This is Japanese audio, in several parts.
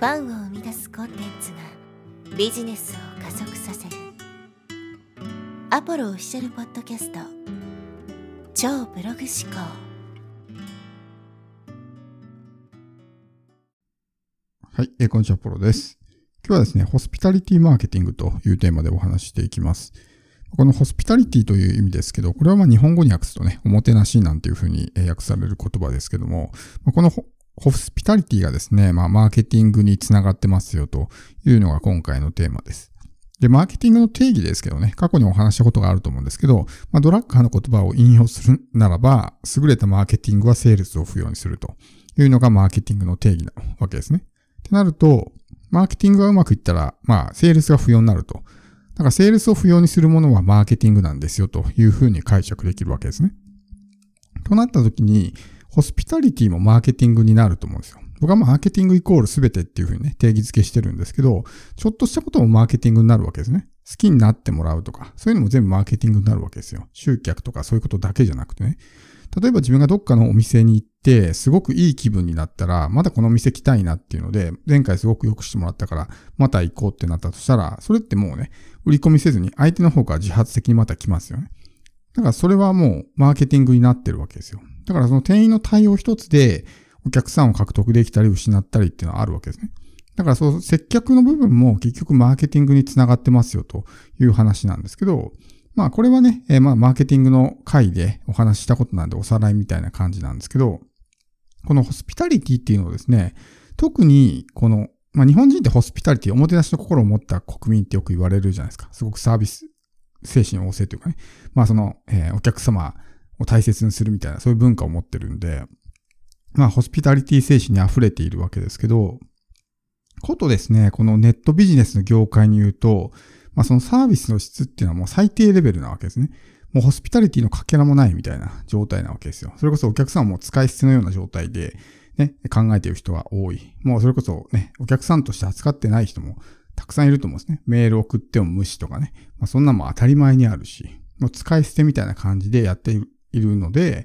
ファンを生み出すコンテンツがビジネスを加速させるアポロオフィシャルポッドキャスト超ブログ思考はい、えー、こんにちは、ポロです。今日はですね、ホスピタリティマーケティングというテーマでお話していきます。このホスピタリティという意味ですけど、これはまあ日本語に訳すとね、おもてなしなんていうふうに訳される言葉ですけども、このホスピタリティがですね、まあ、マーケティングにつながってますよというのが今回のテーマです。で、マーケティングの定義ですけどね、過去にお話したことがあると思うんですけど、まあ、ドラッカーの言葉を引用するならば、優れたマーケティングはセールスを不要にするというのがマーケティングの定義なわけですね。ってなると、マーケティングがうまくいったら、まあ、セールスが不要になると。だから、セールスを不要にするものはマーケティングなんですよというふうに解釈できるわけですね。となったときに、ホスピタリティもマーケティングになると思うんですよ。僕はマーケティングイコール全てっていうふうにね、定義付けしてるんですけど、ちょっとしたこともマーケティングになるわけですね。好きになってもらうとか、そういうのも全部マーケティングになるわけですよ。集客とかそういうことだけじゃなくてね。例えば自分がどっかのお店に行って、すごくいい気分になったら、まだこのお店来たいなっていうので、前回すごく良くしてもらったから、また行こうってなったとしたら、それってもうね、売り込みせずに相手の方から自発的にまた来ますよね。だからそれはもうマーケティングになってるわけですよ。だからその店員の対応一つでお客さんを獲得できたり失ったりっていうのはあるわけですね。だからそう接客の部分も結局マーケティングにつながってますよという話なんですけど、まあこれはね、えー、まあマーケティングの回でお話ししたことなんでおさらいみたいな感じなんですけど、このホスピタリティっていうのをですね、特にこの、まあ日本人ってホスピタリティ、おもてなしの心を持った国民ってよく言われるじゃないですか。すごくサービス精神旺盛というかね。まあその、えー、お客様を大切にするみたいな、そういう文化を持ってるんで、まあホスピタリティ精神に溢れているわけですけど、ことですね、このネットビジネスの業界に言うと、まあそのサービスの質っていうのはもう最低レベルなわけですね。もうホスピタリティのかけらもないみたいな状態なわけですよ。それこそお客さんも使い捨てのような状態で、ね、考えている人が多い。もうそれこそね、お客さんとして扱ってない人もたくさんいると思うんですね。メール送っても無視とかね。まあ、そんなも当たり前にあるし、もう使い捨てみたいな感じでやっているので、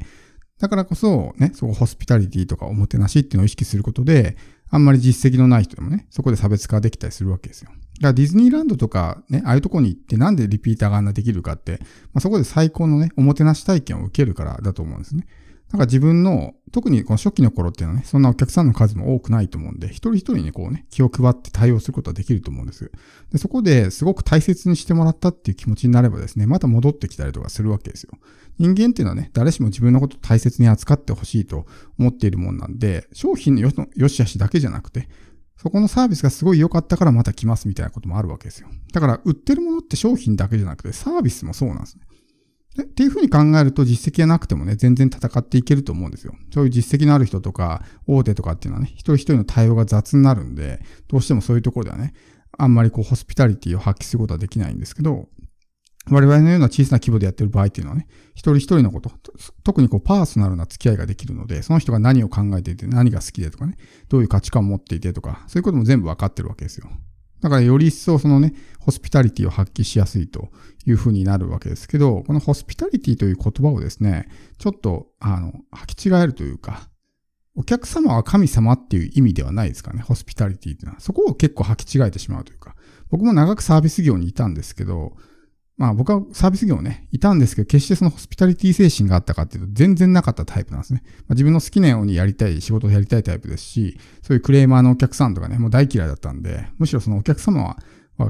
だからこそね、そこホスピタリティとかおもてなしっていうのを意識することで、あんまり実績のない人でもね、そこで差別化できたりするわけですよ。だからディズニーランドとかね、ああいうとこに行ってなんでリピーターがあんなできるかって、まあ、そこで最高のね、おもてなし体験を受けるからだと思うんですね。だか自分の、特にこの初期の頃っていうのはね、そんなお客さんの数も多くないと思うんで、一人一人にこうね、気を配って対応することはできると思うんです。でそこですごく大切にしてもらったっていう気持ちになればですね、また戻ってきたりとかするわけですよ。人間っていうのはね、誰しも自分のことを大切に扱ってほしいと思っているもんなんで、商品の良し悪しだけじゃなくて、そこのサービスがすごい良かったからまた来ますみたいなこともあるわけですよ。だから売ってるものって商品だけじゃなくてサービスもそうなんですね。っていうふうに考えると実績がなくてもね、全然戦っていけると思うんですよ。そういう実績のある人とか、大手とかっていうのはね、一人一人の対応が雑になるんで、どうしてもそういうところではね、あんまりこう、ホスピタリティを発揮することはできないんですけど、我々のような小さな規模でやってる場合っていうのはね、一人一人のこと、特にこうパーソナルな付き合いができるので、その人が何を考えていて、何が好きでとかね、どういう価値観を持っていてとか、そういうことも全部わかってるわけですよ。だからより一層そのね、ホスピタリティを発揮しやすいというふうになるわけですけど、このホスピタリティという言葉をですね、ちょっと、あの、履き違えるというか、お客様は神様っていう意味ではないですかね、ホスピタリティっていうのは。そこを結構履き違えてしまうというか、僕も長くサービス業にいたんですけど、まあ僕はサービス業ね、いたんですけど、決してそのホスピタリティ精神があったかっていうと、全然なかったタイプなんですね。まあ、自分の好きなようにやりたい、仕事をやりたいタイプですし、そういうクレーマーのお客さんとかね、もう大嫌いだったんで、むしろそのお客様は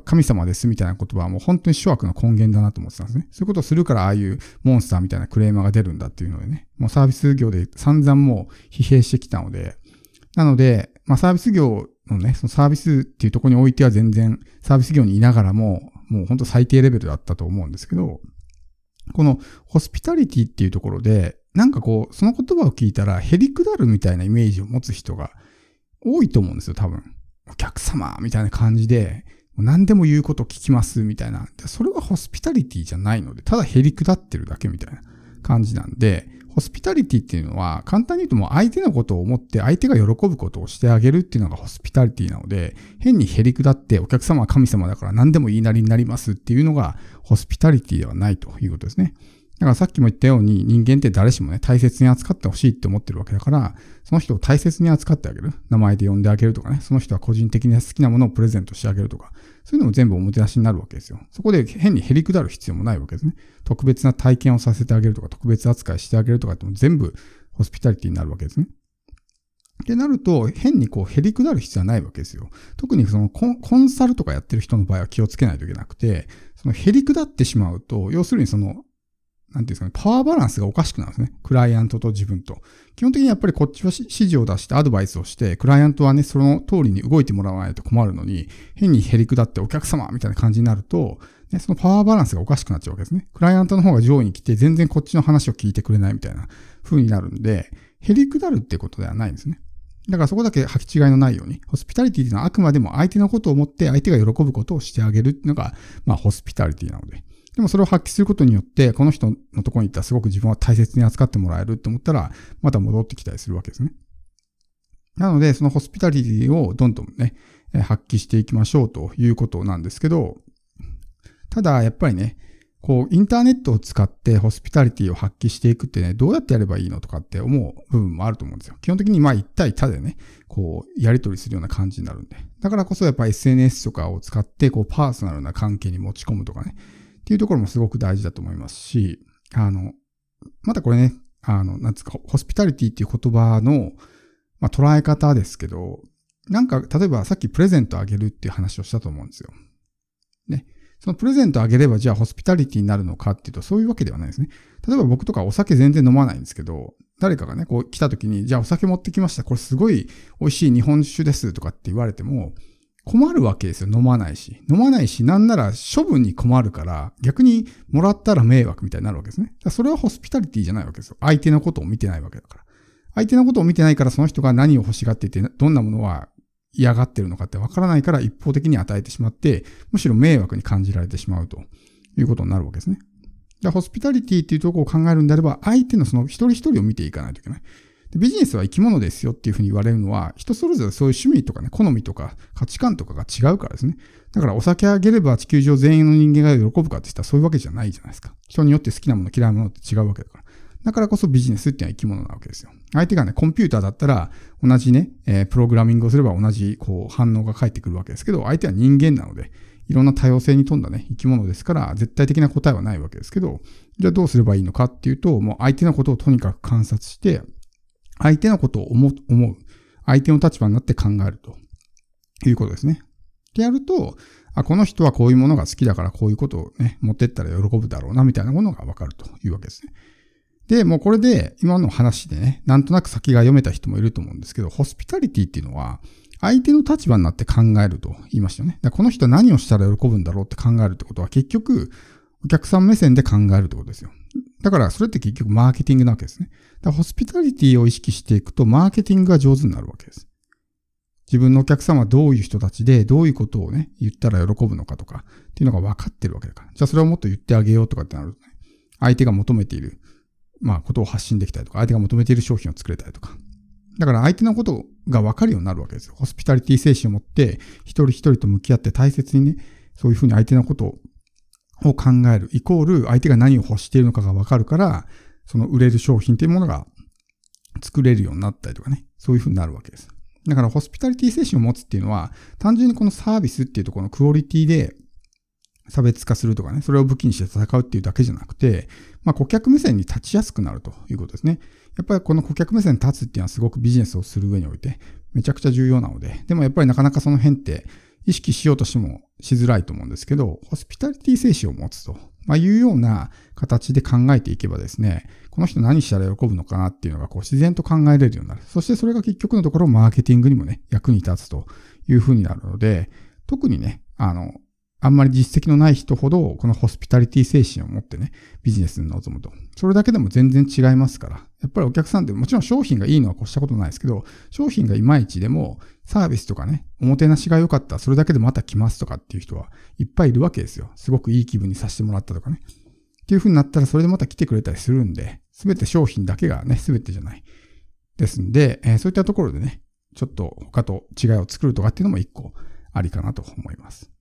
神様ですみたいな言葉はもう本当に諸悪の根源だなと思ってたんですね。そういうことをするからああいうモンスターみたいなクレーマーが出るんだっていうのでね、もうサービス業で散々もう疲弊してきたので、なので、まあサービス業のね、そのサービスっていうところにおいては全然サービス業にいながらも、もう本当最低レベルだったと思うんですけど、このホスピタリティっていうところで、なんかこう、その言葉を聞いたら、へりくだるみたいなイメージを持つ人が多いと思うんですよ、多分。お客様みたいな感じで、何でも言うこと聞きますみたいな。それはホスピタリティじゃないので、ただへりくだってるだけみたいな感じなんで、ホスピタリティっていうのは、簡単に言うともう相手のことを思って相手が喜ぶことをしてあげるっていうのがホスピタリティなので、変にへりくだってお客様は神様だから何でも言いなりになりますっていうのがホスピタリティではないということですね。だからさっきも言ったように人間って誰しもね、大切に扱ってほしいって思ってるわけだから、その人を大切に扱ってあげる。名前で呼んであげるとかね、その人は個人的に好きなものをプレゼントしてあげるとか、そういうのも全部おもてなしになるわけですよ。そこで変にへりくだる必要もないわけですね。特別な体験をさせてあげるとか、特別扱いしてあげるとかっても全部ホスピタリティになるわけですね。ってなると、変にこう、へりくだる必要はないわけですよ。特にそのコンサルとかやってる人の場合は気をつけないといけなくて、そのへりくだってしまうと、要するにその、なんていうんですかね、パワーバランスがおかしくなるんですね。クライアントと自分と。基本的にやっぱりこっちは指示を出してアドバイスをして、クライアントはね、その通りに動いてもらわないと困るのに、変にへりくだってお客様みたいな感じになると、ね、そのパワーバランスがおかしくなっちゃうわけですね。クライアントの方が上位に来て、全然こっちの話を聞いてくれないみたいな風になるんで、へりくだるってことではないんですね。だからそこだけ履き違いのないように、ホスピタリティっていうのはあくまでも相手のことを思って相手が喜ぶことをしてあげるっていうのが、まあホスピタリティなので。でもそれを発揮することによって、この人のところに行ったらすごく自分は大切に扱ってもらえるって思ったら、また戻ってきたりするわけですね。なので、そのホスピタリティをどんどんね、発揮していきましょうということなんですけど、ただ、やっぱりね、こう、インターネットを使ってホスピタリティを発揮していくってね、どうやってやればいいのとかって思う部分もあると思うんですよ。基本的にまあ1対他でね、こう、やり取りするような感じになるんで。だからこそやっぱ SNS とかを使って、こう、パーソナルな関係に持ち込むとかね、っていうところもすごく大事だと思いますし、あの、またこれね、あの、なんつうか、ホスピタリティっていう言葉の、まあ、捉え方ですけど、なんか、例えばさっきプレゼントあげるっていう話をしたと思うんですよ。ね。そのプレゼントあげればじゃあホスピタリティになるのかっていうとそういうわけではないですね。例えば僕とかお酒全然飲まないんですけど、誰かがね、こう来た時に、じゃあお酒持ってきました。これすごい美味しい日本酒ですとかって言われても、困るわけですよ。飲まないし。飲まないし、なんなら処分に困るから、逆にもらったら迷惑みたいになるわけですね。それはホスピタリティじゃないわけですよ。相手のことを見てないわけだから。相手のことを見てないから、その人が何を欲しがっていて、どんなものは嫌がってるのかってわからないから、一方的に与えてしまって、むしろ迷惑に感じられてしまうということになるわけですね。ホスピタリティっていうところを考えるんであれば、相手のその一人一人を見ていかないといけない。でビジネスは生き物ですよっていうふうに言われるのは、人それぞれそういう趣味とかね、好みとか価値観とかが違うからですね。だからお酒あげれば地球上全員の人間が喜ぶかって言ったらそういうわけじゃないじゃないですか。人によって好きなもの嫌いなものって違うわけだから。だからこそビジネスっていうのは生き物なわけですよ。相手がね、コンピューターだったら、同じね、えー、プログラミングをすれば同じ、こう、反応が返ってくるわけですけど、相手は人間なので、いろんな多様性に富んだね、生き物ですから、絶対的な答えはないわけですけど、じゃあどうすればいいのかっていうと、もう相手のことをとにかく観察して、相手のことを思う、相手の立場になって考えるということですね。でやると、あ、この人はこういうものが好きだからこういうことをね、持ってったら喜ぶだろうな、みたいなものがわかるというわけですね。で、もうこれで今の話でね、なんとなく先が読めた人もいると思うんですけど、ホスピタリティっていうのは、相手の立場になって考えると言いましたよね。この人は何をしたら喜ぶんだろうって考えるってことは結局、お客さん目線で考えるってことですよ。だからそれって結局マーケティングなわけですね。だからホスピタリティを意識していくとマーケティングが上手になるわけです。自分のお客様はどういう人たちで、どういうことをね、言ったら喜ぶのかとか、っていうのが分かってるわけだから。じゃあそれをもっと言ってあげようとかってなるとね、相手が求めている、まあ、ことを発信できたりとか、相手が求めている商品を作れたりとか。だから相手のことが分かるようになるわけですよ。ホスピタリティ精神を持って、一人一人と向き合って大切にね、そういうふうに相手のことをを考える、イコール相手が何を欲しているのかがわかるから、その売れる商品というものが作れるようになったりとかね、そういうふうになるわけです。だからホスピタリティ精神を持つっていうのは、単純にこのサービスっていうところのクオリティで差別化するとかね、それを武器にして戦うっていうだけじゃなくて、まあ顧客目線に立ちやすくなるということですね。やっぱりこの顧客目線に立つっていうのはすごくビジネスをする上においてめちゃくちゃ重要なので、でもやっぱりなかなかその辺って意識しようとしてもしづらいと思うんですけど、ホスピタリティ精神を持つと、まあ、いうような形で考えていけばですね、この人何したら喜ぶのかなっていうのがこう自然と考えれるようになる。そしてそれが結局のところマーケティングにもね、役に立つというふうになるので、特にね、あの、あんまり実績のない人ほど、このホスピタリティ精神を持ってね、ビジネスに臨むと。それだけでも全然違いますから。やっぱりお客さんってもちろん商品がいいのは越したことないですけど、商品がいまいちでもサービスとかね、おもてなしが良かったらそれだけでまた来ますとかっていう人はいっぱいいるわけですよ。すごくいい気分にさせてもらったとかね。っていう風になったらそれでまた来てくれたりするんで、すべて商品だけがね、すべてじゃない。ですんで、えー、そういったところでね、ちょっと他と違いを作るとかっていうのも一個ありかなと思います。